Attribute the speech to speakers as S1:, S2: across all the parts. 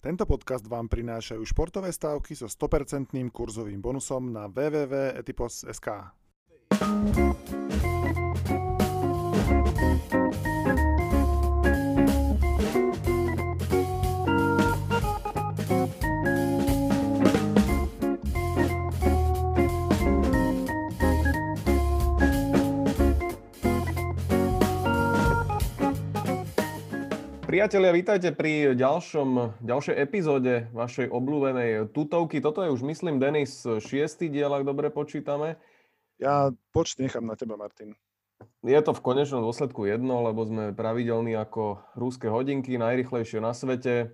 S1: Tento podcast vám prinášajú športové stávky so 100% kurzovým bonusom na www.etipos.sk.
S2: Priatelia, vítajte pri ďalšom, ďalšej epizóde vašej obľúbenej tutovky. Toto je už, myslím, Denis, šiestý diel, ak dobre počítame.
S1: Ja počty nechám na teba, Martin.
S2: Je to v konečnom dôsledku jedno, lebo sme pravidelní ako rúske hodinky, najrychlejšie na svete. E,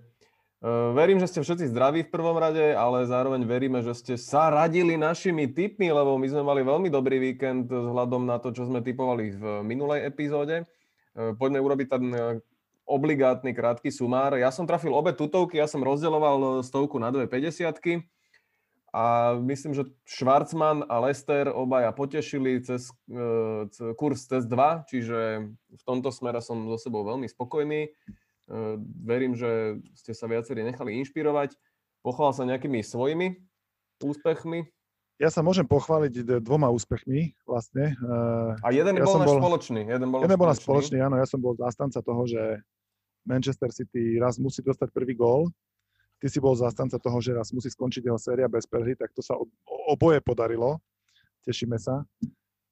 S2: verím, že ste všetci zdraví v prvom rade, ale zároveň veríme, že ste sa radili našimi tipmi, lebo my sme mali veľmi dobrý víkend vzhľadom na to, čo sme typovali v minulej epizóde. E, poďme urobiť ten obligátny krátky sumár. Ja som trafil obe tutovky, ja som rozdeloval stovku na dve 50 a myslím, že Schwarzman a Lester obaja potešili cez, uh, kurz cez 2, čiže v tomto smere som so sebou veľmi spokojný. Uh, verím, že ste sa viacerí nechali inšpirovať. Pochvál sa nejakými svojimi úspechmi.
S1: Ja sa môžem pochváliť dvoma úspechmi vlastne.
S2: A jeden ja bol náš bol, spoločný. Jeden bol,
S1: jeden bol náš spoločný, áno. Ja som bol zástanca toho, že Manchester City raz musí dostať prvý gól. Ty si bol zástanca toho, že raz musí skončiť jeho séria bez prehry, tak to sa oboje podarilo. Tešíme sa.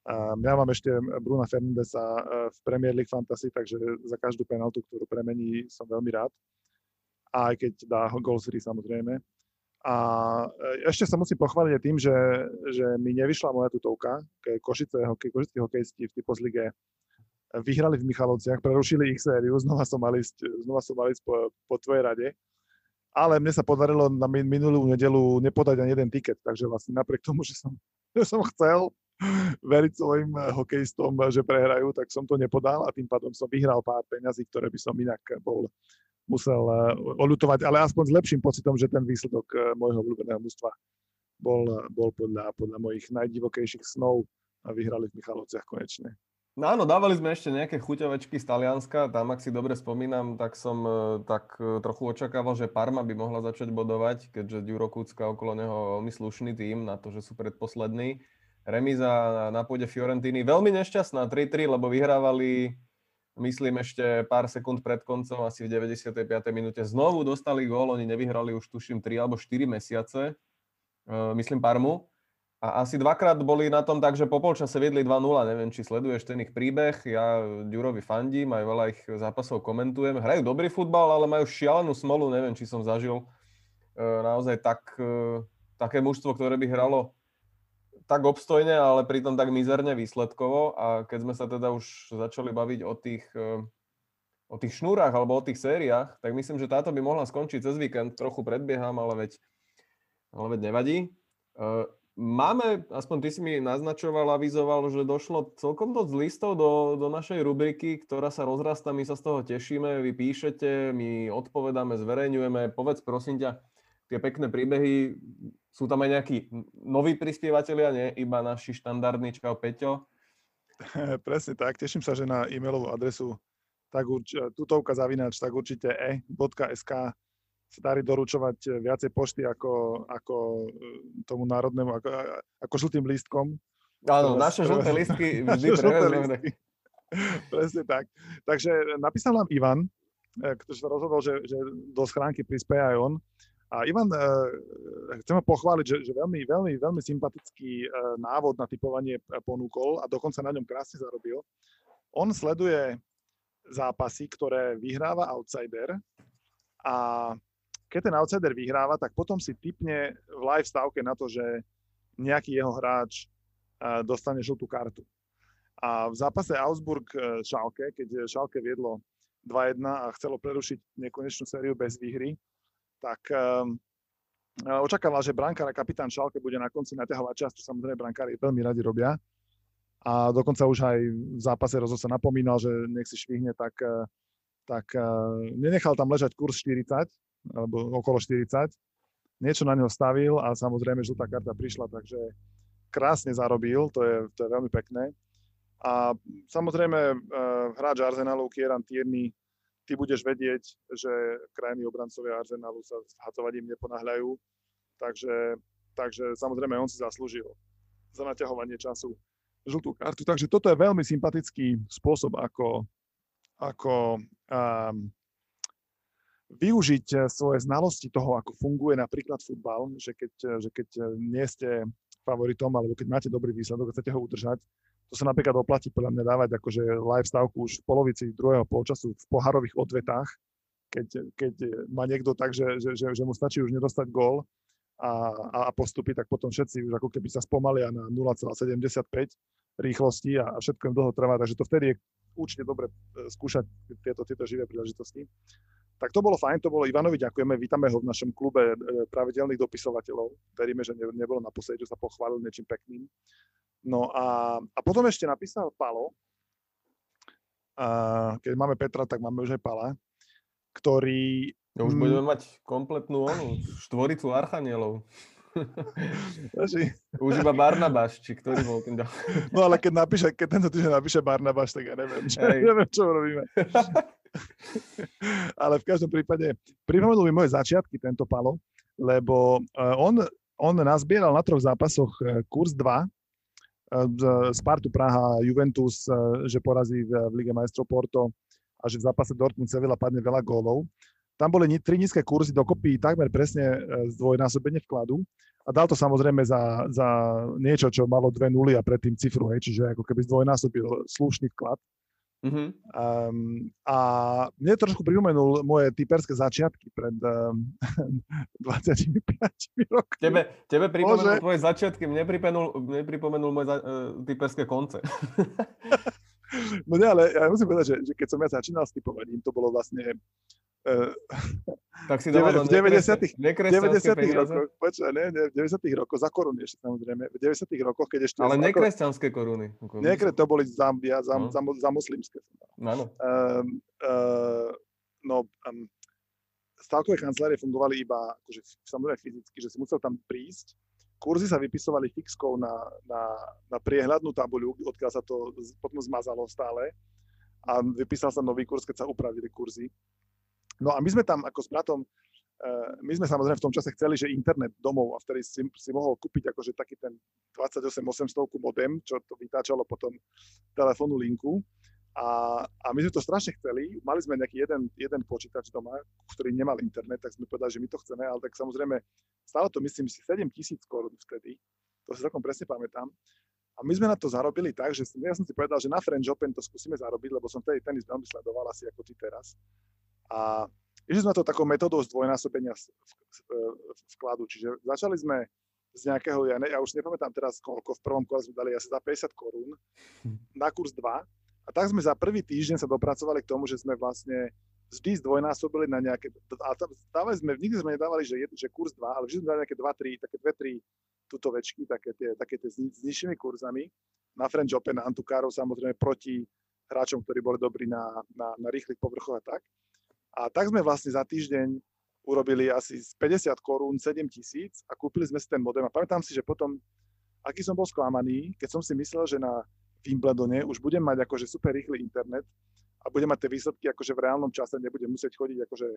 S1: A ja mám ešte Bruna Fernandesa e, v Premier League Fantasy, takže za každú penaltu, ktorú premení, som veľmi rád. Aj keď dá gol free samozrejme. A e, ešte sa musím pochváliť tým, že, že mi nevyšla moja tutovka, Košice, hokej, košickí hokejisti v Typos Lige vyhrali v Michalovciach, prerušili ich sériu, znova som mal ísť, znova som mal po, po tvojej rade. Ale mne sa podarilo na minulú nedelu nepodať ani jeden tiket, takže vlastne napriek tomu, že som, že som chcel veriť svojim eh, hokejistom, že prehrajú, tak som to nepodal a tým pádom som vyhral pár peňazí, ktoré by som inak bol musel eh, oľutovať, ale aspoň s lepším pocitom, že ten výsledok eh, môjho obľúbeného mústva bol, bol podľa, podľa mojich najdivokejších snov a vyhrali v Michalovciach konečne.
S2: No áno, dávali sme ešte nejaké chuťovečky z Talianska, tam ak si dobre spomínam, tak som e, tak e, trochu očakával, že Parma by mohla začať bodovať, keďže Ďuro Kúcka okolo neho veľmi slušný tým na to, že sú predposlední. Remiza na pôde Fiorentiny veľmi nešťastná, 3-3, lebo vyhrávali, myslím, ešte pár sekúnd pred koncom, asi v 95. minúte. Znovu dostali gól, oni nevyhrali už tuším 3 alebo 4 mesiace, e, myslím Parmu a asi dvakrát boli na tom tak, že po polčase viedli 2-0. Neviem, či sleduješ ten ich príbeh. Ja Ďurovi fandím, aj veľa ich zápasov komentujem. Hrajú dobrý futbal, ale majú šialenú smolu. Neviem, či som zažil e, naozaj tak, e, také mužstvo, ktoré by hralo tak obstojne, ale pritom tak mizerne výsledkovo. A keď sme sa teda už začali baviť o tých, e, o tých šnúrach alebo o tých sériách, tak myslím, že táto by mohla skončiť cez víkend. Trochu predbieham, ale veď, ale veď nevadí. Máme, aspoň ty si mi naznačoval, avizoval, že došlo celkom dosť listov do, do našej rubriky, ktorá sa rozrastá, my sa z toho tešíme, vy píšete, my odpovedáme, zverejňujeme. Povedz prosím ťa, tie pekné príbehy, sú tam aj nejakí noví prispievateľia, nie iba naši štandardní Čau Peťo?
S1: Presne tak, teším sa, že na e-mailovú adresu tak urč, tutovka zavinač, tak určite e.sk sa darí doručovať eh, viacej pošty ako, ako eh, tomu národnému, ako, ako žltým lístkom.
S2: Áno, naše žlté lístky vždy prevezmeme.
S1: Presne tak. Takže napísal nám Ivan, eh, ktorý sa rozhodol, že, že do schránky prispieje aj on. A Ivan, chcem ho pochváliť, že, že veľmi, veľmi, veľmi sympatický návod na typovanie ponúkol a dokonca na ňom krásne zarobil. On sleduje zápasy, ktoré vyhráva outsider a keď ten outsider vyhráva, tak potom si typne v live stávke na to, že nejaký jeho hráč dostane žltú kartu. A v zápase Augsburg-Schalke, e, keď Schalke viedlo 2-1 a chcelo prerušiť nekonečnú sériu bez výhry, tak um, očakával, že brankár a kapitán Schalke bude na konci naťahovať čas, čo samozrejme brankári veľmi radi robia. A dokonca už aj v zápase rozhod sa napomínal, že nech si švihne, tak, e, tak nenechal tam ležať kurz 40, alebo okolo 40. Niečo na neho stavil a samozrejme žltá karta prišla, takže krásne zarobil, to je, to je veľmi pekné. A samozrejme uh, hráč Arsenalu Kieran Tierney ty budeš vedieť, že krajní obrancovia Arsenalu sa s hacovaním neponáhľajú, takže, takže samozrejme on si zaslúžil za naťahovanie času žltú kartu. Takže toto je veľmi sympatický spôsob, ako, ako um, využiť eh, svoje znalosti toho, ako funguje napríklad futbal, že keď, eh, že keď eh, nie ste favoritom, alebo keď máte dobrý výsledok, chcete ho udržať, to sa napríklad oplatí podľa mňa dávať akože live stavku už v polovici druhého polčasu v poharových odvetách, keď, keď má niekto tak, že, že, že, že mu stačí už nedostať gól a, a postupy, tak potom všetci už ako keby sa spomalia na 0,75 rýchlosti a, a všetko im dlho trvá, takže to vtedy je určite dobre skúšať tieto, tieto živé príležitosti. Tak to bolo fajn, to bolo Ivanovi, ďakujeme, vítame ho v našom klube e, pravidelných dopisovateľov. Veríme, že ne, nebolo naposledy, že sa pochválil niečím pekným. No a, a potom ešte napísal Palo, a keď máme Petra, tak máme už aj Pala, ktorý...
S2: No už budeme mať kompletnú onu, štvoricu archanielov. Už iba Barnabáš, či ktorý bol ten.
S1: No ale keď, napíše, keď tento týždeň napíše Barnabáš, tak ja neviem, čo, neviem, čo robíme. Ale v každom prípade pripomenul mi moje začiatky tento Palo, lebo eh, on, on nazbieral na troch zápasoch eh, kurz 2, eh, Spartu Praha, Juventus, že porazí v Lige majstrov Porto a že v zápase Dortmund Sevilla padne veľa gólov. Tam boli tri nízke kurzy, dokopy takmer presne zdvojnásobenie vkladu. A dal to samozrejme za, za niečo, čo malo dve nuly a predtým cifru, hej, čiže ako keby zdvojnásobil slušný vklad. Mm-hmm. Um, a mne trošku pripomenul moje typerské začiatky pred um, 25 rokmi.
S2: Tebe, tebe pripomenul Bože. tvoje začiatky, mne pripomenul, mne pripomenul moje za, uh, typerské konce.
S1: no nie, ale ja musím povedať, že, že keď som ja začínal s typovaním, to bolo vlastne
S2: tak si v 90. 90.
S1: rokoch, počkaj, ne, ne, v 90. rokoch, za koruny ešte samozrejme, v 90. rokoch, keď ešte...
S2: Ale nekresťanské koruny.
S1: Nekre, to boli za, ja, za, no. za, za muslimské.
S2: Áno.
S1: Um, uh, no, um, stavkové kancelárie fungovali iba akože, samozrejme fyzicky, že si musel tam prísť. Kurzy sa vypisovali fixkou na, na, na priehľadnú tabuľu, odkiaľ sa to potom zmazalo stále a vypísal sa nový kurz, keď sa upravili kurzy. No a my sme tam ako s bratom, eh, my sme samozrejme v tom čase chceli, že internet domov a vtedy si, si mohol kúpiť akože taký ten 28800 modem, čo to vytáčalo potom telefónnu linku. A, a my sme to strašne chceli. Mali sme nejaký jeden, jeden počítač doma, ktorý nemal internet, tak sme povedali, že my to chceme, ale tak samozrejme stálo to myslím si 7 tisíc korún vtedy. To si celkom presne pamätám. A my sme na to zarobili tak, že ja som si povedal, že na French Open to skúsime zarobiť, lebo som vtedy tenis veľmi sledoval asi ako ty teraz. A išli sme to takou metodou zdvojnásobenia vkladu. Čiže začali sme z nejakého, ja, ne, ja už nepamätám teraz, koľko v prvom kole sme dali asi za 50 korún na kurz 2. A tak sme za prvý týždeň sa dopracovali k tomu, že sme vlastne vždy zdvojnásobili na nejaké, a dávali sme, nikdy sme nedávali, že, je, že kurz 2, ale vždy sme dali nejaké 2-3, také 2-3 tutovečky, také tie, také tie s, s nižšími kurzami. Na French Open, na Antukárov samozrejme proti hráčom, ktorí boli dobrí na, na, na rýchlych povrchoch a tak. A tak sme vlastne za týždeň urobili asi z 50 korún 7 tisíc a kúpili sme si ten modem. A pamätám si, že potom, aký som bol sklamaný, keď som si myslel, že na Wimbledone už budem mať akože super rýchly internet a budem mať tie výsledky akože v reálnom čase, nebudem musieť chodiť akože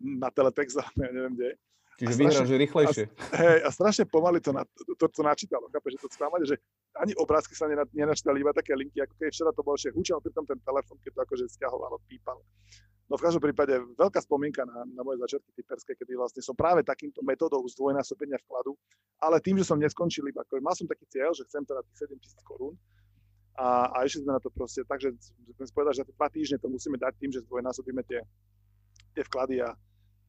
S1: na teletext, ja neviem kde.
S2: Čiže vyhráš rýchlejšie.
S1: A, hej, a strašne pomaly to, na, to, to, to načítalo, chápeš, že to sklamanie, že ani obrázky sa nenačítali, iba také linky, ako keď včera to bolo, že hučal pri tom ten telefon, keď to akože stiahovalo, pípal. No v každom prípade veľká spomienka na, na moje začiatky typerské, kedy vlastne som práve takýmto metódou zdvojnásobenia vkladu, ale tým, že som neskončil iba, mal som taký cieľ, že chcem teda tých 7 tisíc korún a, a išli sme na to proste tak, že sme povedali, že za dva týždne to musíme dať tým, že zdvojnásobíme tie, tie vklady a,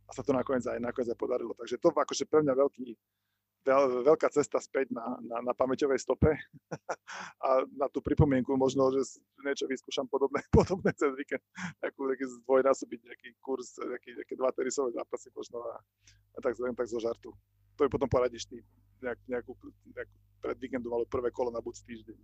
S1: a sa to nakoniec aj, nakoniec aj podarilo. Takže to akože pre mňa veľký, veľ, veľká cesta späť na, na, na pamäťovej stope a na tú pripomienku možno, že niečo vyskúšam podobné, podobné cez víkend, nejakú, nejaký zdvojnásobiť nejaký kurz, nejaký, nejaké dva tenisové zápasy možno a, a tak, tak zo žartu. To mi potom poradíš ty nejak, nejakú, nejakú pred víkendom alebo prvé kolo na budúci týždeň.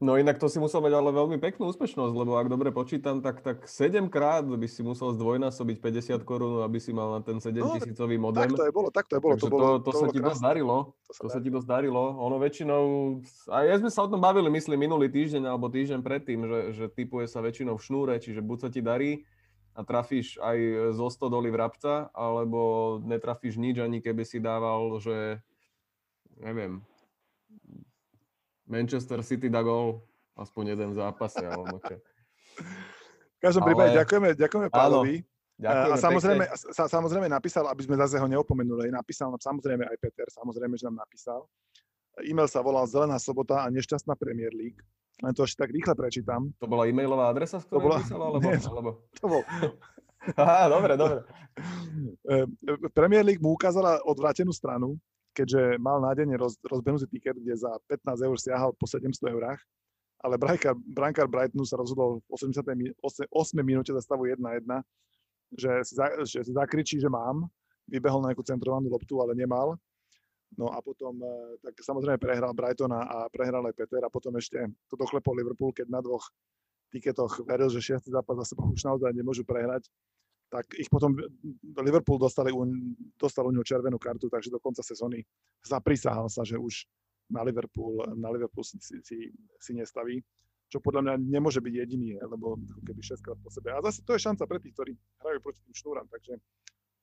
S2: No inak to si musel mať ale veľmi peknú úspešnosť, lebo ak dobre počítam, tak, tak 7 krát by si musel zdvojnásobiť 50 korún, aby si mal na ten 7 no, tisícový modem.
S1: Tak to je bolo, tak to je bolo.
S2: to, bolo, to, to, to sa ti dosť darilo. To, sa, to sa ti dosť darilo. Ono väčšinou, a ja sme sa o tom bavili, myslím, minulý týždeň alebo týždeň predtým, že, že typuje sa väčšinou v šnúre, čiže buď sa ti darí, a trafíš aj zo 100 doly vrabca, alebo netrafíš nič, ani keby si dával, že neviem, Manchester City dá gol aspoň jeden v zápase, alebo čo.
S1: V každom prípade Ale... ďakujeme, ďakujeme Pálovi. Ďakujeme a samozrejme, sa, samozrejme napísal, aby sme zase ho neopomenuli, napísal nám samozrejme aj Peter, samozrejme, že nám napísal. E-mail sa volal Zelená sobota a nešťastná Premier League. Len to ešte tak rýchle prečítam.
S2: To bola e-mailová adresa, z ktorej to bola... písal? Alebo... Nie, alebo...
S1: To bol...
S2: Aha, dobre, dobre.
S1: E, Premier League mu ukázala odvrátenú stranu, keďže mal nádejne roz, rozbenutý tiket, kde za 15 eur siahal po 700 eurách, ale brankár, brankár Brightonu sa rozhodol v 88. minúte za stavu 1-1 že si, za, že si zakričí, že mám, vybehol na nejakú centrovanú loptu, ale nemal. No a potom, e, tak samozrejme prehral Brighton a prehral aj Peter a potom ešte to doklepol Liverpool, keď na dvoch tiketoch veril, že šiestý zápas za sebou už naozaj nemôžu prehrať, tak ich potom Liverpool dostali, dostal u neho červenú kartu, takže do konca sezóny zaprisahal sa, že už na Liverpool, na Liverpool si, si, si nestaví čo podľa mňa nemôže byť jediný, lebo keby 6 krát po sebe. A zase to je šanca pre tých, ktorí hrajú proti tým šnúram, takže,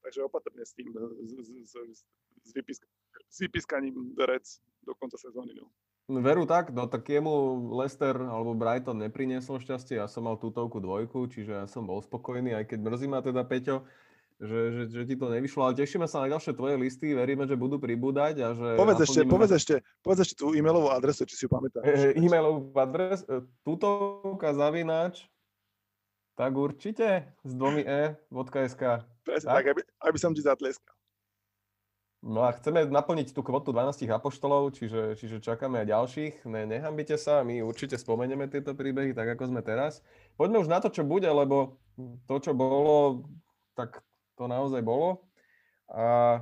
S1: takže opatrne s tým, s, s, s, s, vypisk, s vypiskaním rec do konca sezóny. No.
S2: Veru tak, no tak jemu Lester alebo Brighton nepriniesol šťastie, ja som mal tútovku dvojku, čiže ja som bol spokojný, aj keď mrzí ma teda Peťo, že, že, že ti to nevyšlo, ale tešíme sa na ďalšie tvoje listy, veríme, že budú pribúdať a že...
S1: Povedz ešte, povedz ešte, povedz ešte tú e-mailovú adresu, či si ju pamätáš.
S2: E, e-mailovú adresu, e, tutovka zavináč, tak určite s dvomi e.sk.
S1: Presne, tak, tak aby, aby som ti zatleskal.
S2: No a chceme naplniť tú kvotu 12 apoštolov, čiže, čiže čakáme aj ďalších. Ne, nehambite sa, my určite spomenieme tieto príbehy, tak ako sme teraz. Poďme už na to, čo bude, lebo to, čo bolo, tak to naozaj bolo. A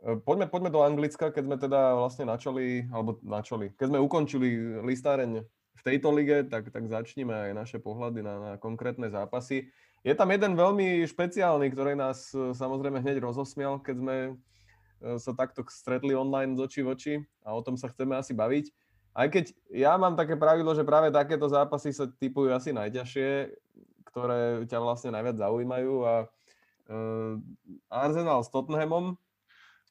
S2: e, poďme, poďme do Anglicka, keď sme teda vlastne načali, alebo načali, keď sme ukončili listáreň v tejto lige, tak, tak začneme aj naše pohľady na, na konkrétne zápasy. Je tam jeden veľmi špeciálny, ktorý nás e, samozrejme hneď rozosmial, keď sme sa takto stretli online z očí v oči a o tom sa chceme asi baviť. Aj keď ja mám také pravidlo, že práve takéto zápasy sa typujú asi najťažšie, ktoré ťa vlastne najviac zaujímajú a uh, Arsenal s Tottenhamom.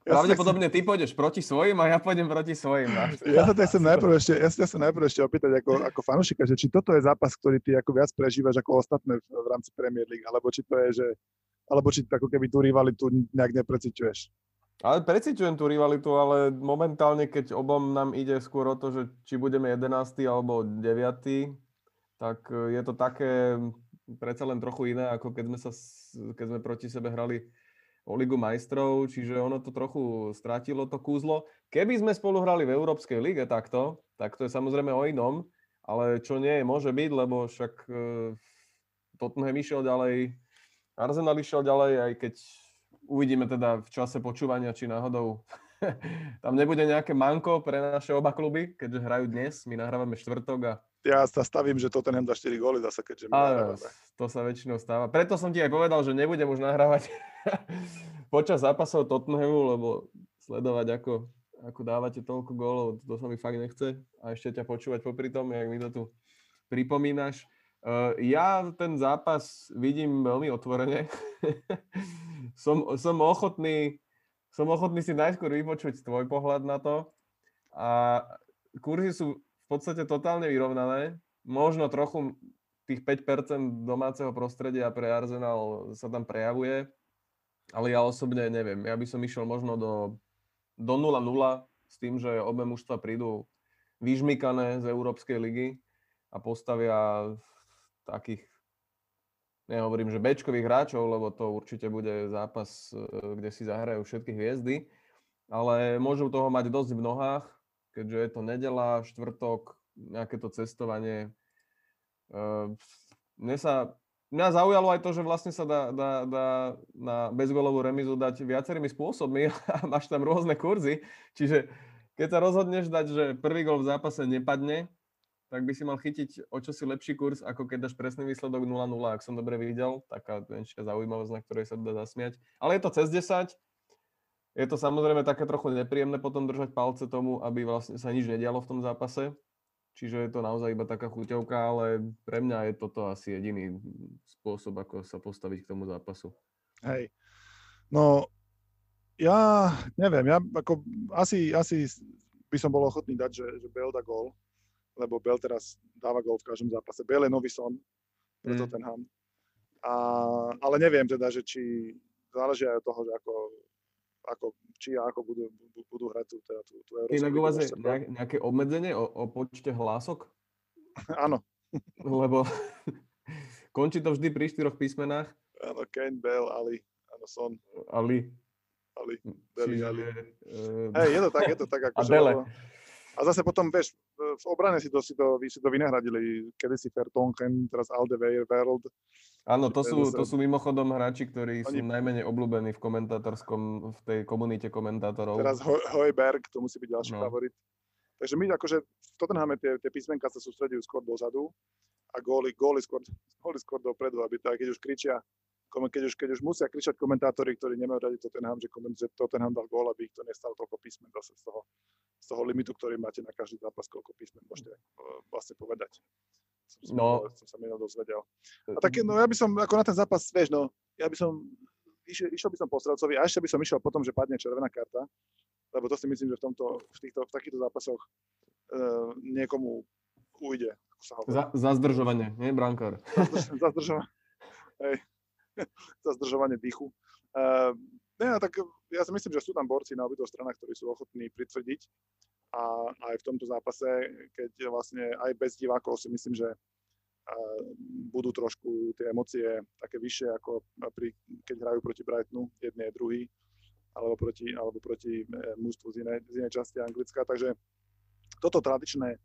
S2: Ja Pravdepodobne ty pôjdeš proti svojim a ja pôjdem proti svojim.
S1: Ja sa chcem najprv ešte, ja sa chcem najprv ešte opýtať ako, ako fanušika, že či toto je zápas, ktorý ty ako viac prežívaš ako ostatné v, v rámci Premier League, alebo či to je, že alebo či ako keby tú rivalitu nejak nepreciťuješ.
S2: Ale preciťujem tú rivalitu, ale momentálne, keď obom nám ide skôr o to, že či budeme 11. alebo 9. tak je to také predsa len trochu iné, ako keď sme, sa, keď sme proti sebe hrali o Ligu majstrov, čiže ono to trochu strátilo to kúzlo. Keby sme spolu hrali v Európskej lige takto, tak to je samozrejme o inom, ale čo nie je, môže byť, lebo však e, Tottenham išiel ďalej, Arsenal išiel ďalej, aj keď uvidíme teda v čase počúvania, či náhodou tam nebude nejaké manko pre naše oba kluby, keďže hrajú dnes, my nahrávame štvrtok a
S1: ja sa stavím, že Tottenham dá 4 góly zase, keďže my Áno,
S2: to sa väčšinou stáva. Preto som ti aj povedal, že nebudem už nahrávať počas zápasov Tottenhamu, lebo sledovať, ako, ako dávate toľko gólov, to sa mi fakt nechce. A ešte ťa počúvať popri tom, jak mi to tu pripomínaš. Uh, ja ten zápas vidím veľmi otvorene. som, som, ochotný, som ochotný si najskôr vypočuť tvoj pohľad na to. A kurzy sú podstate totálne vyrovnané. Možno trochu tých 5% domáceho prostredia pre Arsenal sa tam prejavuje, ale ja osobne neviem. Ja by som išiel možno do, do 0-0 s tým, že obe mužstva prídu vyžmykané z Európskej ligy a postavia takých, nehovorím, že bečkových hráčov, lebo to určite bude zápas, kde si zahrajú všetky hviezdy, ale môžu toho mať dosť v nohách keďže je to nedela, štvrtok, nejaké to cestovanie. Ehm, mne sa, mňa zaujalo aj to, že vlastne sa dá, dá, dá na bezgolovú remizu dať viacerými spôsobmi a máš tam rôzne kurzy, čiže keď sa rozhodneš dať, že prvý gol v zápase nepadne, tak by si mal chytiť o čosi lepší kurz, ako keď dáš presný výsledok 0-0, ak som dobre videl. Taká menšia zaujímavosť, na ktorej sa dá zasmiať. Ale je to cez 10, je to samozrejme také trochu nepríjemné potom držať palce tomu, aby vlastne sa nič nedialo v tom zápase. čiže je to naozaj iba taká chuťovka, ale pre mňa je toto asi jediný spôsob, ako sa postaviť k tomu zápasu.
S1: Hej. No, ja neviem, ja ako asi, asi by som bol ochotný dať, že, že Bale dá gól, lebo Bale teraz dáva gól v každom zápase. Bale je nový son pre mm. Tottenham. A, ale neviem teda, že či záleží aj od toho, že ako, ako či a ako budú, budú hrať tú, teda tú, tú
S2: Inak u vás je nejaké obmedzenie o, o počte hlások?
S1: Áno.
S2: Lebo končí to vždy pri štyroch písmenách.
S1: Áno, Kane, Bale, Ali, áno, Son.
S2: Ali.
S1: Ali, Deli, Ali. Uh, Hej, je to tak, je to tak. Ako,
S2: a Dele.
S1: A zase potom, vieš, v obrane si to, si to, si to vynahradili. Kedy si Fertonchen, teraz Alderweireld.
S2: Áno, to sú, to sú mimochodom hráči, ktorí Oni... sú najmenej obľúbení v komentátorskom, v tej komunite komentátorov.
S1: Teraz Hojberg, to musí byť ďalší no. favorit. Takže my akože v Tottenhame tie, tie písmenka sa sústredujú skôr dozadu a góly, góly, skôr, góly skôr dopredu, aby to, aj keď už kričia keď už, keď už musia kričať komentátori, ktorí nemajú radi Tottenham, že, že Tottenham dal gól, aby ich to nestalo toľko písmen zase z toho, z toho limitu, ktorý máte na každý zápas, koľko písmen môžete uh, vlastne povedať. Som, no. som sa minul dozvedel. A tak, no ja by som, ako na ten zápas, vieš, no, ja by som, išiel, išiel by som po Strelcovi a ešte by som išiel potom, že padne červená karta, lebo to si myslím, že v, tomto, v, týchto, v takýchto zápasoch uh, niekomu ujde.
S2: Za, za zdržovanie, nie, brankár?
S1: Za, zdržovanie. Hej. za zdržovanie dýchu. Uh, ne, tak ja si myslím, že sú tam borci na obidvoch stranách, ktorí sú ochotní pritvrdiť a aj v tomto zápase, keď vlastne aj bez divákov si myslím, že uh, budú trošku tie emócie také vyššie, ako pri, keď hrajú proti Brightonu, jedný je druhý, alebo proti, alebo proti e, mústvu z inej, z inej časti Anglicka. Takže toto tradičné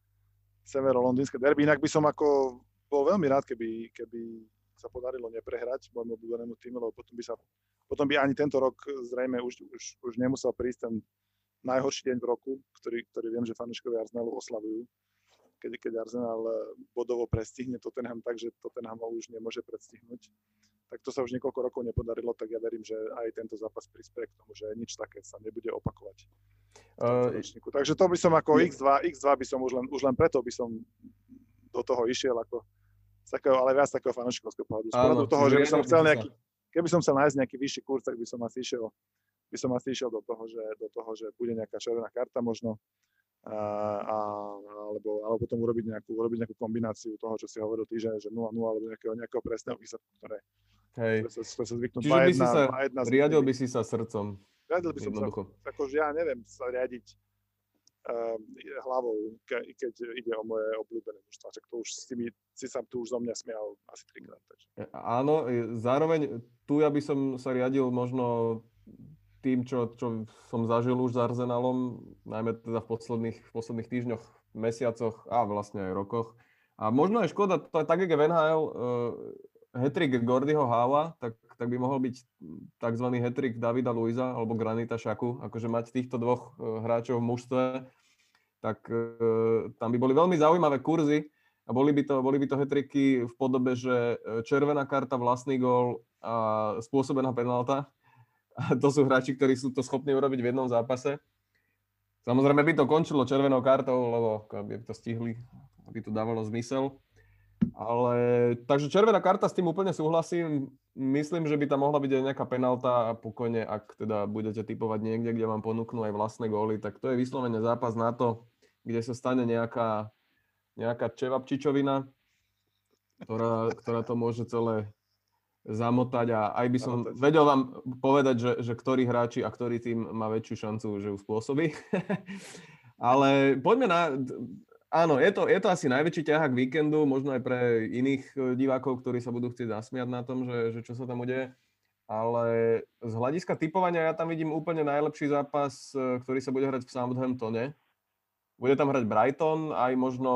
S1: severo-londýnske derby, inak by som ako bol veľmi rád, keby, keby sa podarilo neprehrať môjmu obľúbenému týmu, lebo potom by, sa, potom by ani tento rok zrejme už, už, už nemusel prísť ten najhorší deň v roku, ktorý, ktorý viem, že fanúšikovia Arsenalu oslavujú, keď, keď Arsenal eh, bodovo prestihne Tottenham tak, že Tottenham ho už nemôže predstihnúť. Tak to sa už niekoľko rokov nepodarilo, tak ja verím, že aj tento zápas prispieje k tomu, že nič také sa nebude opakovať. Uh, Takže to by som ako X2, X2 by som už len, už len preto by som do toho išiel ako takého, ale viac takého fanúšikovského pohľadu. Z pohľadu toho, že by som chcel nejaký, keby som chcel nájsť nejaký vyšší kurz, tak by som asi išiel, by som asi išiel do toho, že, do toho, že bude nejaká červená karta možno, a, a, alebo, alebo potom urobiť nejakú, urobiť nejakú kombináciu toho, čo si hovoril ty, že, že 0-0 alebo nejakého, nejakého presného výsledku, ktoré,
S2: Hej.
S1: ktoré sa, ktoré sa zvyknú
S2: Čiže by si sa, riadil by si sa srdcom.
S1: Riadil by som sa, akože ja neviem sa riadiť hlavou, ke, keď ide o moje obľúbené mužstva. Čak to už si, mi, si sa tu už zo mňa smial asi trikrát. Takže.
S2: E, áno, zároveň tu ja by som sa riadil možno tým, čo, čo som zažil už s Arsenalom, najmä teda v posledných, v posledných týždňoch, mesiacoch a vlastne aj rokoch. A možno je škoda, to je tak, je v NHL, uh, hetrik Gordyho Háva, tak, tak by mohol byť tzv. hetrik Davida Luisa alebo Granita Šaku, akože mať týchto dvoch uh, hráčov v mužstve, tak uh, tam by boli veľmi zaujímavé kurzy a boli by to, boli by to hetriky v podobe, že červená karta, vlastný gól a spôsobená penálta. A to sú hráči, ktorí sú to schopní urobiť v jednom zápase. Samozrejme by to končilo červenou kartou, lebo by to stihli, aby to dávalo zmysel. Ale takže červená karta, s tým úplne súhlasím. Myslím, že by tam mohla byť aj nejaká penalta a pokojne, ak teda budete typovať niekde, kde vám ponúknú aj vlastné góly, tak to je vyslovene zápas na to, kde sa stane nejaká, nejaká čevapčičovina, ktorá, ktorá to môže celé zamotať a aj by som zamotať. vedel vám povedať, že, že ktorý hráči a ktorý tým má väčšiu šancu, že ju spôsobí. Ale poďme na... Áno, je to, je to asi najväčší ťahák víkendu, možno aj pre iných e, divákov, ktorí sa budú chcieť zasmiať na tom, že, že čo sa tam udeje. Ale z hľadiska typovania ja tam vidím úplne najlepší zápas, e, ktorý sa bude hrať v Southamptone. Bude tam hrať Brighton, aj možno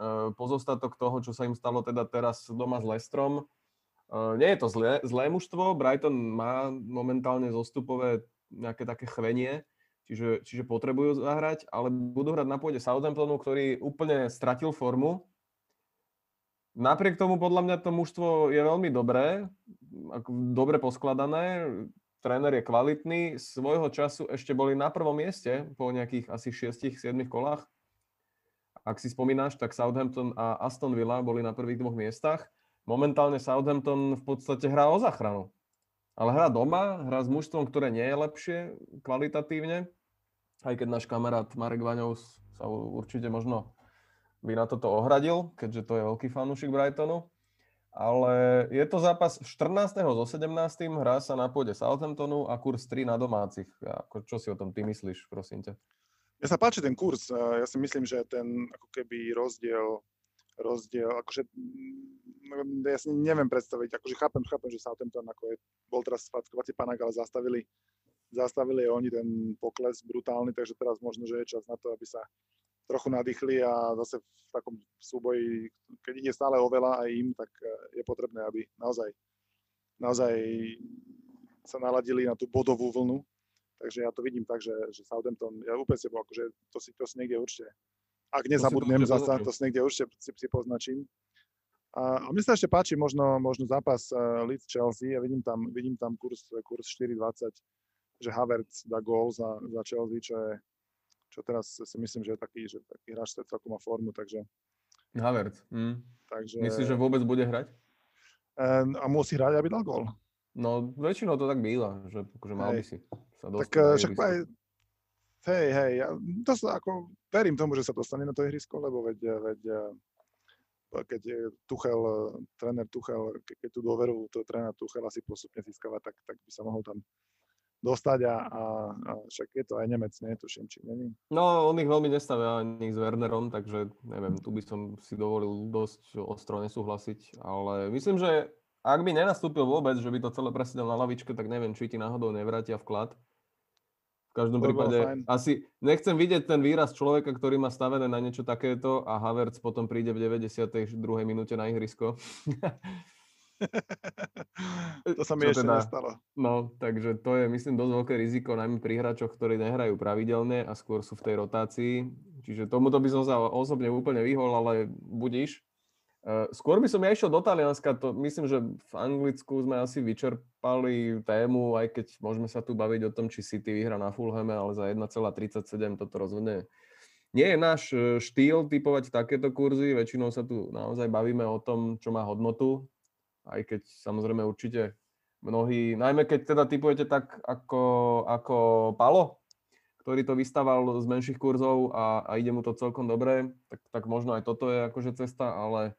S2: e, pozostatok toho, čo sa im stalo teda teraz doma s Lestrom nie je to zlé, zlé mužstvo, Brighton má momentálne zostupové nejaké také chvenie, čiže, čiže potrebujú zahrať, ale budú hrať na pôde Southamptonu, ktorý úplne stratil formu. Napriek tomu podľa mňa to mužstvo je veľmi dobré, dobre poskladané, tréner je kvalitný, svojho času ešte boli na prvom mieste po nejakých asi 6-7 kolách ak si spomínaš, tak Southampton a Aston Villa boli na prvých dvoch miestach. Momentálne Southampton v podstate hrá o záchranu. Ale hrá doma, hrá s mužstvom, ktoré nie je lepšie kvalitatívne. Aj keď náš kamarát Marek Vaňov sa určite možno by na toto ohradil, keďže to je veľký fanúšik Brightonu. Ale je to zápas 14. so 17. hrá sa na pôde Southamptonu a kurz 3 na domácich. Ako, čo si o tom ty myslíš, prosím ťa?
S1: Ja sa páči ten kurz. Ja si myslím, že ten ako keby rozdiel, rozdiel, akože ja si neviem predstaviť, akože chápem, chápem, že Southampton ako je, bol teraz fackovací panak, ale zastavili, zastavili oni ten pokles brutálny, takže teraz možno, že je čas na to, aby sa trochu nadýchli a zase v takom súboji, keď ide stále o veľa aj im, tak eh, je potrebné, aby naozaj, naozaj sa naladili na tú bodovú vlnu. Takže ja to vidím tak, že, že Southampton, ja úplne si akože to si, to si niekde určite, ak nezabudnem zasa, to si niekde určite si, si poznačím. A, a mne sa ešte páči možno, možno zápas uh, Leeds Chelsea, ja vidím tam, vidím tam kurz, kurz 4,20, že Havertz dá gól za, za Chelsea, čo je, čo teraz si myslím, že je taký, že taký hráč, ktorý celkom má formu, takže...
S2: Havertz. Mm. Takže... Myslíš, že vôbec bude hrať?
S1: Um, a musí hrať, aby dal gól.
S2: No, väčšinou to tak býva, že akože mal by si sa dostať.
S1: Tak eh, však aj, hej, hej, ja to sa ako, verím tomu, že sa dostane na to ihrisko, lebo veď, veď keď je Tuchel, tréner Tuchel, keď tú dôveru to tréner Tuchel asi postupne získava, tak, tak by sa mohol tam dostať a, a, a však je to aj Nemec, nie? Tuším, či není.
S2: No, on ich veľmi nestavia ani s Wernerom, takže neviem, tu by som si dovolil dosť ostro nesúhlasiť, ale myslím, že ak by nenastúpil vôbec, že by to celé presedel na lavičke, tak neviem, či ti náhodou nevrátia vklad. V každom to prípade asi nechcem vidieť ten výraz človeka, ktorý má stavené na niečo takéto a Havertz potom príde v 92. minúte na ihrisko.
S1: to sa mi ešte teda, nestalo.
S2: No, takže to je, myslím, dosť veľké riziko, najmä pri hráčoch, ktorí nehrajú pravidelne a skôr sú v tej rotácii. Čiže tomuto by som sa osobne úplne vyhol, ale budíš. Uh, skôr by som ja išiel do Talianska, to myslím, že v Anglicku sme asi vyčerpali tému, aj keď môžeme sa tu baviť o tom, či City vyhra na Fulhame, ale za 1,37 toto rozhodne nie je náš e, štýl typovať takéto kurzy, väčšinou sa tu naozaj bavíme o tom, čo má hodnotu, aj keď samozrejme určite mnohí, najmä keď teda typujete tak ako, ako Palo, ktorý to vystával z menších kurzov a, a ide mu to celkom dobre, tak, tak možno aj toto je akože cesta, ale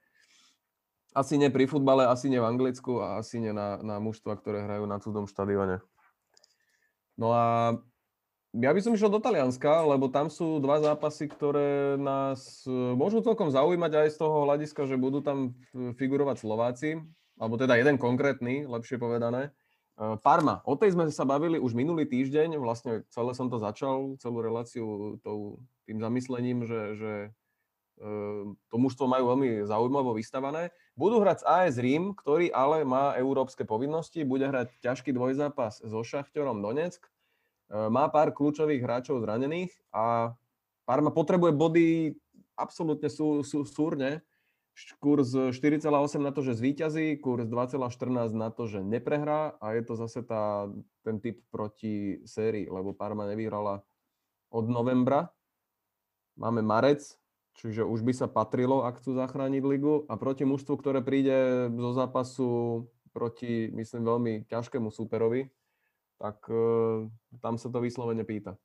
S2: asi nie pri futbale, asi nie v Anglicku a asi nie na, na mužstva, ktoré hrajú na cudzom štadióne. No a ja by som išiel do Talianska, lebo tam sú dva zápasy, ktoré nás môžu celkom zaujímať aj z toho hľadiska, že budú tam figurovať Slováci alebo teda jeden konkrétny, lepšie povedané. E, Parma, o tej sme sa bavili už minulý týždeň, vlastne celé som to začal, celú reláciu tou, tým zamyslením, že, že e, to mužstvo majú veľmi zaujímavo vystavané. Budú hrať s AS Rím, ktorý ale má európske povinnosti, bude hrať ťažký dvojzápas so Šachťorom Donetsk, e, má pár kľúčových hráčov zranených a Parma potrebuje body absolútne sú, sú, súrne, kurz 4,8 na to, že zvíťazí, kurz 2,14 na to, že neprehrá a je to zase tá, ten typ proti sérii, lebo Parma nevyhrala od novembra. Máme marec, čiže už by sa patrilo, ak chcú zachrániť ligu a proti mužstvu, ktoré príde zo zápasu proti, myslím, veľmi ťažkému súperovi, tak uh, tam sa to vyslovene pýta.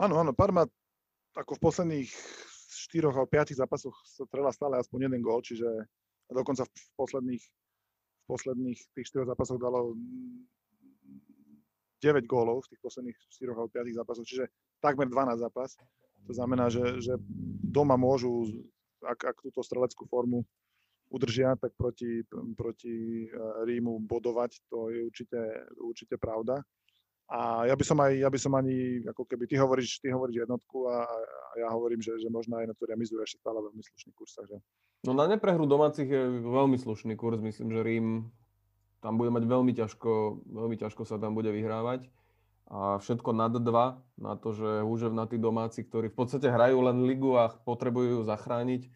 S1: Áno, áno, Parma ako v posledných štyroch alebo piatich zápasoch strela stále aspoň jeden gól, čiže dokonca v posledných, v posledných tých štyroch zápasoch dalo 9 gólov v tých posledných 4 alebo 5 zápasoch, čiže takmer 12 zápas. To znamená, že, že doma môžu, ak, ak túto streleckú formu udržia, tak proti, proti eh, Rímu bodovať, to je určite, určite pravda. A ja by som aj, ja by som ani, ako keby ty hovoríš, ty hovoríš jednotku a, a ja hovorím, že, že možno aj na to remizuje ešte stále veľmi slušný kurz. Takže...
S2: No na neprehru domácich je veľmi slušný kurz, myslím, že Rím tam bude mať veľmi ťažko, veľmi ťažko sa tam bude vyhrávať. A všetko nad dva, na to, že tí domáci, ktorí v podstate hrajú len ligu a potrebujú ju zachrániť,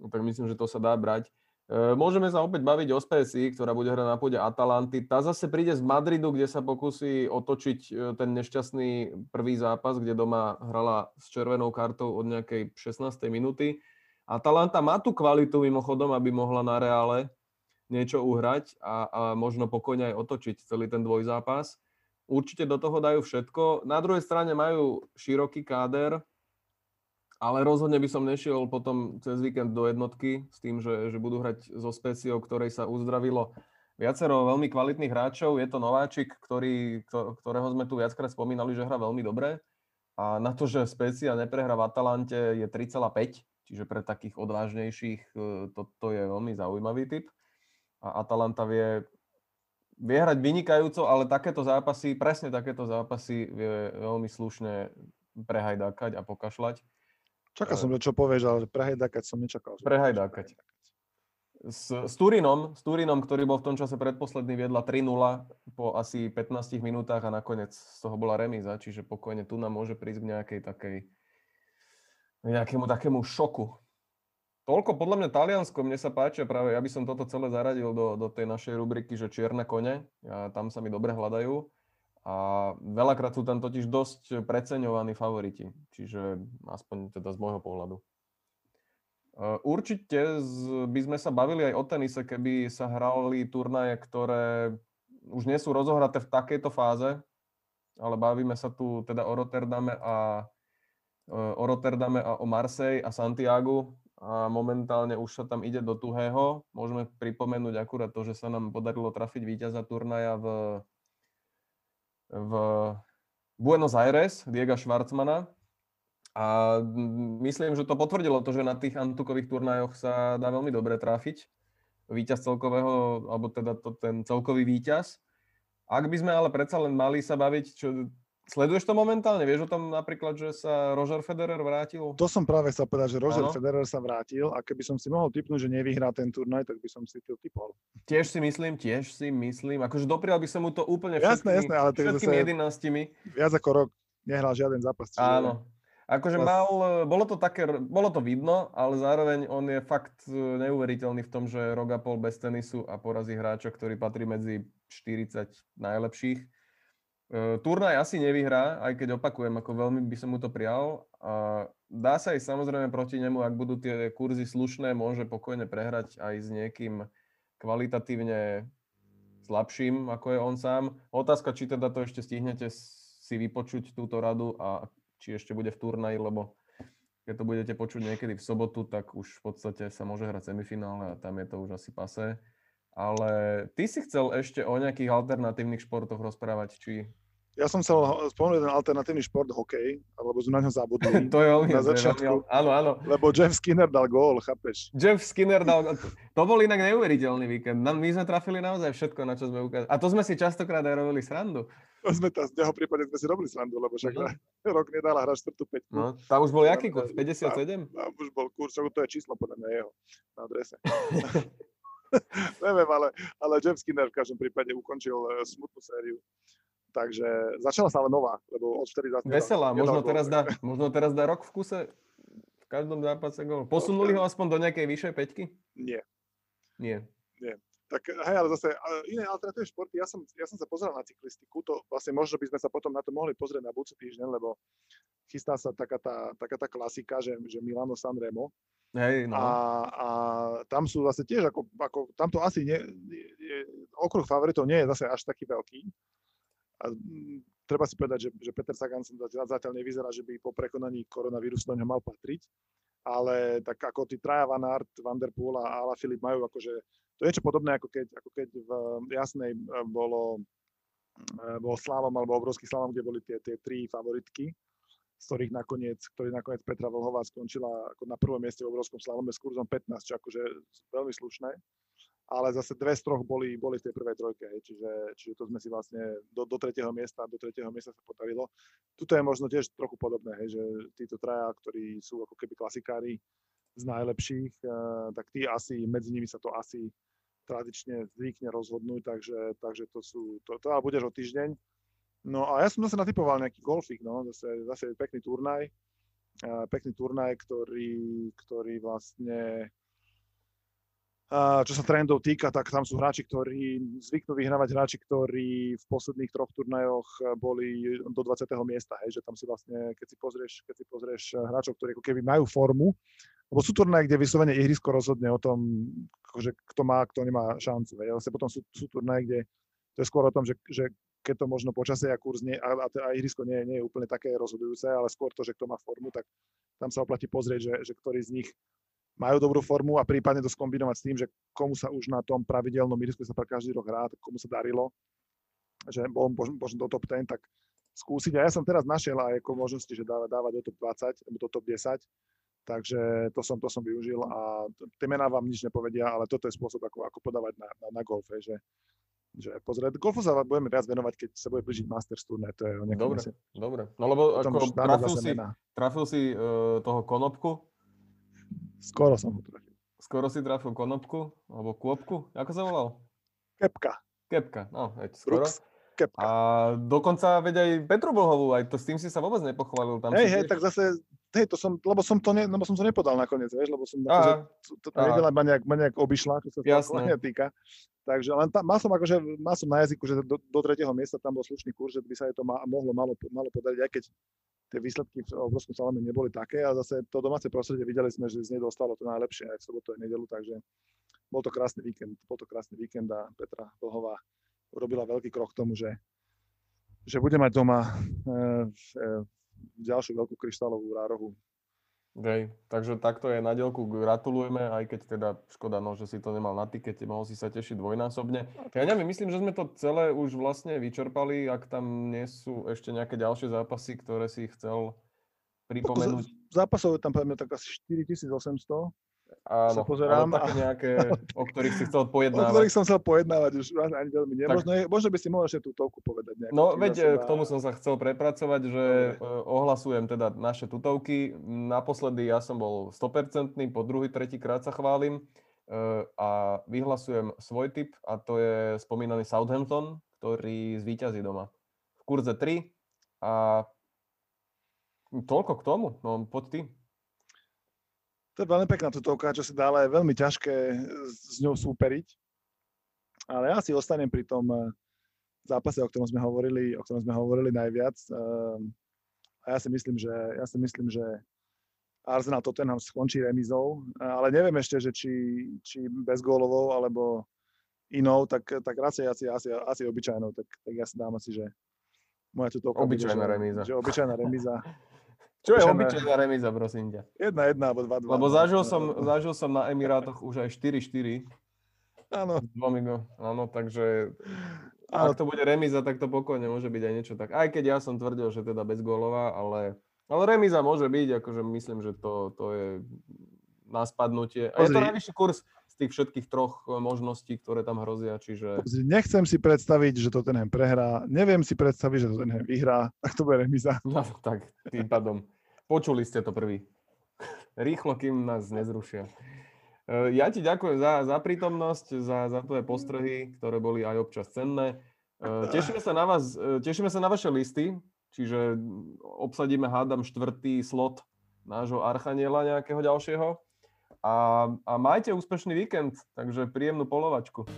S2: no tak myslím, že to sa dá brať. E, môžeme sa opäť baviť o SPSI, ktorá bude hrať na pôde Atalanty. Tá zase príde z Madridu, kde sa pokusí otočiť e, ten nešťastný prvý zápas, kde doma hrala s červenou kartou od nejakej 16. minúty. Atalanta má tú kvalitu mimochodom, aby mohla na reále niečo uhrať a, a možno pokojne aj otočiť celý ten dvojzápas. Určite do toho dajú všetko. Na druhej strane majú široký káder, ale rozhodne by som nešiel potom cez víkend do jednotky s tým, že, že budú hrať so Speciou, ktorej sa uzdravilo viacero veľmi kvalitných hráčov. Je to nováčik, ktorý, ktorého sme tu viackrát spomínali, že hrá veľmi dobre. A na to, že Specia neprehrá v Atalante je 3,5, čiže pre takých odvážnejších toto to je veľmi zaujímavý typ. A Atalanta vie, vie hrať vynikajúco, ale takéto zápasy, presne takéto zápasy vie veľmi slušne prehajdákať a pokašľať.
S1: Čakal som, čo povieš, ale prehajdákať som nečakal.
S2: Prehajdákať. S, s, Turinom, s Turinom, ktorý bol v tom čase predposledný, viedla 3-0 po asi 15 minútach a nakoniec z toho bola remíza, čiže pokojne tu nám môže prísť k nejakej takej nejakému takému šoku. Toľko podľa mňa Taliansko, mne sa páči práve ja by som toto celé zaradil do, do tej našej rubriky, že čierne kone, a tam sa mi dobre hľadajú. A veľakrát sú tam totiž dosť preceňovaní favoriti, čiže aspoň teda z môjho pohľadu. Určite by sme sa bavili aj o tenise, keby sa hrali turnaje, ktoré už nie sú rozohraté v takejto fáze, ale bavíme sa tu teda o Rotterdame a o Rotterdame a o Marseille a Santiago a momentálne už sa tam ide do tuhého. Môžeme pripomenúť akurát to, že sa nám podarilo trafiť víťaza turnaja v v Buenos Aires, Diego Schwarzmana. A myslím, že to potvrdilo to, že na tých antukových turnajoch sa dá veľmi dobre trafiť. Výťaz celkového, alebo teda to, ten celkový výťaz. Ak by sme ale predsa len mali sa baviť, čo, Sleduješ to momentálne? Vieš o tom napríklad, že sa Roger Federer vrátil?
S1: To som práve chcel povedať, že Roger ano. Federer sa vrátil a keby som si mohol typnúť, že nevyhrá ten turnaj, tak by som si to typol.
S2: Tiež si myslím, tiež si myslím. Akože doprial by som mu to úplne
S1: všetkými, jasné, jasné, ale
S2: všetkými jedenáctimi.
S1: Viac ako rok nehral žiaden zápas.
S2: Čiže... Áno. Akože mal, bolo to také, bolo to vidno, ale zároveň on je fakt e, neuveriteľný v tom, že rok a pol bez tenisu a porazí hráča, ktorý patrí medzi 40 najlepších turnaj asi nevyhrá, aj keď opakujem, ako veľmi by som mu to prial. Dá sa aj samozrejme proti nemu, ak budú tie kurzy slušné, môže pokojne prehrať aj s niekým kvalitatívne slabším, ako je on sám. Otázka, či teda to ešte stihnete si vypočuť túto radu a či ešte bude v turnaji, lebo keď to budete počuť niekedy v sobotu, tak už v podstate sa môže hrať semifinále a tam je to už asi pasé. Ale ty si chcel ešte o nejakých alternatívnych športoch rozprávať, či...
S1: Ja som chcel spomenúť ten alternatívny šport, hokej, alebo sme na ňo zabudli.
S2: to je veľmi,
S1: na začiatku.
S2: Áno, áno.
S1: Lebo Jeff Skinner dal gól, chápeš?
S2: Jeff Skinner dal To bol inak neuveriteľný víkend. My sme trafili naozaj všetko, na čo sme ukázali. A to sme si častokrát aj robili srandu.
S1: To sme tam, v jeho prípade sme si robili srandu, lebo však no. rok nedala hrať štvrtú peťku.
S2: No, tam už bol jaký kurz? 57?
S1: Tam, tam už bol kurz, to je číslo podľa mňa jeho na adrese. Neviem, ale, ale Jeff Skinner v každom prípade ukončil e, smutnú sériu. Takže začala sa ale nová, lebo odvtedy zase...
S2: Veselá, možno teraz, dá, možno teraz dá rok v kuse v každom zápase gol. Posunuli ho aspoň do nejakej vyššej peťky?
S1: Nie.
S2: Nie.
S1: Nie. Tak hej, ale zase iné alternatívne športy, ja som, ja som sa pozeral na cyklistiku, to vlastne možno by sme sa potom na to mohli pozrieť na budúci týždeň, lebo chystá sa taká tá, taká tá klasika, že, že Milano Sanremo,
S2: Hej, no.
S1: a, a tam sú zase tiež, ako, ako tamto asi nie, okruh favoritov nie je zase až taký veľký. A m, treba si povedať, že, že Peter Sagan zatiaľ nevyzerá, že by po prekonaní koronavírusu do ňoho mal patriť. Ale tak ako tí traja Van Aert, Van Der Poel a Ala Filip majú akože, to je niečo podobné, ako keď, ako keď v Jasnej e, bolo, e, bol slalom alebo obrovský slalom, kde boli tie, tie tri favoritky z ktorých nakoniec, ktorý nakoniec Petra Vlhová skončila ako na prvom mieste v obrovskom slalome s kurzom 15, čo akože veľmi slušné. Ale zase dve z troch boli, boli v tej prvej trojke, čiže, čiže to sme si vlastne do, do tretieho miesta, do tretieho miesta sa podarilo. Tuto je možno tiež trochu podobné, hej, že títo traja, ktorí sú ako keby klasikári z najlepších, uh, tak tí asi, medzi nimi sa to asi tradične zvykne rozhodnúť, takže, takže to sú, to, to ale budeš o týždeň. No a ja som zase natypoval nejaký golfik, no, zase, zase pekný turnaj, pekný turnaj, ktorý, ktorý vlastne čo sa trendov týka, tak tam sú hráči, ktorí zvyknú vyhrávať hráči, ktorí v posledných troch turnajoch boli do 20. miesta, hej, že tam si vlastne, keď si pozrieš, keď si pozrieš hráčov, ktorí ako keby majú formu, lebo sú turnaje, kde vyslovene ihrisko rozhodne o tom, že kto má, kto nemá šancu. Hej. Vlastne potom sú, sú turnaje, kde to je skôr o tom, že, že keď to možno počasie a kurz nie, a, a, a ihrisko nie, nie je úplne také rozhodujúce, ale skôr to, že kto má formu, tak tam sa oplatí pozrieť, že, že ktorý z nich majú dobrú formu a prípadne to skombinovať s tým, že komu sa už na tom pravidelnom ihrisku sa každý rok hrá, komu sa darilo, že bol možno, do top 10, tak skúsiť. A ja som teraz našiel aj ako možnosti, že dávať, dávať do top 20, alebo do top 10, takže to som, to som využil a tie mená vám nič nepovedia, ale toto je spôsob, ako, ako podávať na, na, na golfe, že, že pozrieť, golfu sa budeme viac venovať, keď sa bude blížiť Masters turné, to je o
S2: Dobre, dobre. No lebo ako trafil si, trafil si uh, toho konopku,
S1: Skoro som ho trafil.
S2: Skoro si trafil konopku, alebo kôpku, ako sa volal?
S1: Kepka.
S2: Kepka, no, veď skoro.
S1: Brooks, kepka.
S2: A dokonca, veď aj Petru Bohovú, aj to s tým si sa vôbec nepochválil. Tam
S1: hej, hej, tak zase, hej, to som, lebo som to, ne, lebo som to nepodal nakoniec, vieš, lebo som akože, to, to nedela ma nejak, ma nejak obišla, čo sa to týka. Takže len tam, mal som akože, mal som na jazyku, že do, do tretieho miesta tam bol slušný kurz, že by sa je to ma, mohlo malo, malo podariť, aj keď tie výsledky v obrovskom salame neboli také. A zase to domáce prostredie videli sme, že z nej dostalo to najlepšie aj v sobotu aj nedelu, takže bol to krásny víkend, bol to krásny víkend a Petra Vlhová urobila veľký krok k tomu, že, že bude mať doma e, e, ďalšiu veľkú kryštálovú rárohu
S2: Hej, takže takto je na dielku, gratulujeme, aj keď teda škoda, no, že si to nemal na tikete, mohol si sa tešiť dvojnásobne. Ja neviem, myslím, že sme to celé už vlastne vyčerpali, ak tam nie sú ešte nejaké ďalšie zápasy, ktoré si chcel pripomenúť.
S1: Zápasov je tam povedzme tak asi 4800,
S2: Áno, sa pozerám. Ale také nejaké, o ktorých si chcel pojednávať.
S1: O ktorých som chcel pojednávať, už ani veľmi nie. Možno, možno by si mohol ešte tutovku povedať. Nejakú,
S2: no veď e, k tomu som sa chcel prepracovať, že Dobre. ohlasujem teda naše tutovky. Naposledy ja som bol 100%, po druhý, tretí krát sa chválim e, a vyhlasujem svoj typ a to je spomínaný Southampton, ktorý zvíťazí doma. V kurze 3 a toľko k tomu, no poď ty.
S1: To je veľmi pekná tutovka, čo si dá, ale je veľmi ťažké s ňou súperiť. Ale ja si ostanem pri tom eh, zápase, o ktorom sme hovorili, o ktorom sme hovorili najviac. Ehm, a ja si myslím, že, ja si myslím, že Arsenal Tottenham skončí remizou, ale neviem ešte, že či, či bez gólovou, alebo inou, tak, tak radšej asi, asi, asi obyčajnou, tak, tak ja si dám asi, že moja tutovka
S2: obyčajná remíza.
S1: Že obyčajná remíza.
S2: Čo je obyčajná remíza, prosím ťa?
S1: Jedna, jedna, alebo dva, dva.
S2: Lebo zažil som, zažil som na Emirátoch už aj 4-4.
S1: Áno.
S2: Áno, takže Áno. ak to bude remíza, tak to pokojne môže byť aj niečo tak. Aj keď ja som tvrdil, že teda bez gólová, ale, ale remíza môže byť, akože myslím, že to, to je na spadnutie. A je to najvyšší kurz z tých všetkých troch eh, možností, ktoré tam hrozia, čiže...
S1: Nechcem si predstaviť, že to ten prehrá, neviem si predstaviť, že to ten vyhrá, tak to bude remiza.
S2: No tak, tým pádom. Počuli ste to prvý. Rýchlo, kým nás nezrušia. Eh, ja ti ďakujem za, za prítomnosť, za, za tvoje postrehy, ktoré boli aj občas cenné. Eh, tešíme sa na vás, tešíme sa na vaše listy, čiže obsadíme, hádam, štvrtý slot nášho archaniela nejakého ďalšieho a, a majte úspešný víkend, takže príjemnú polovačku.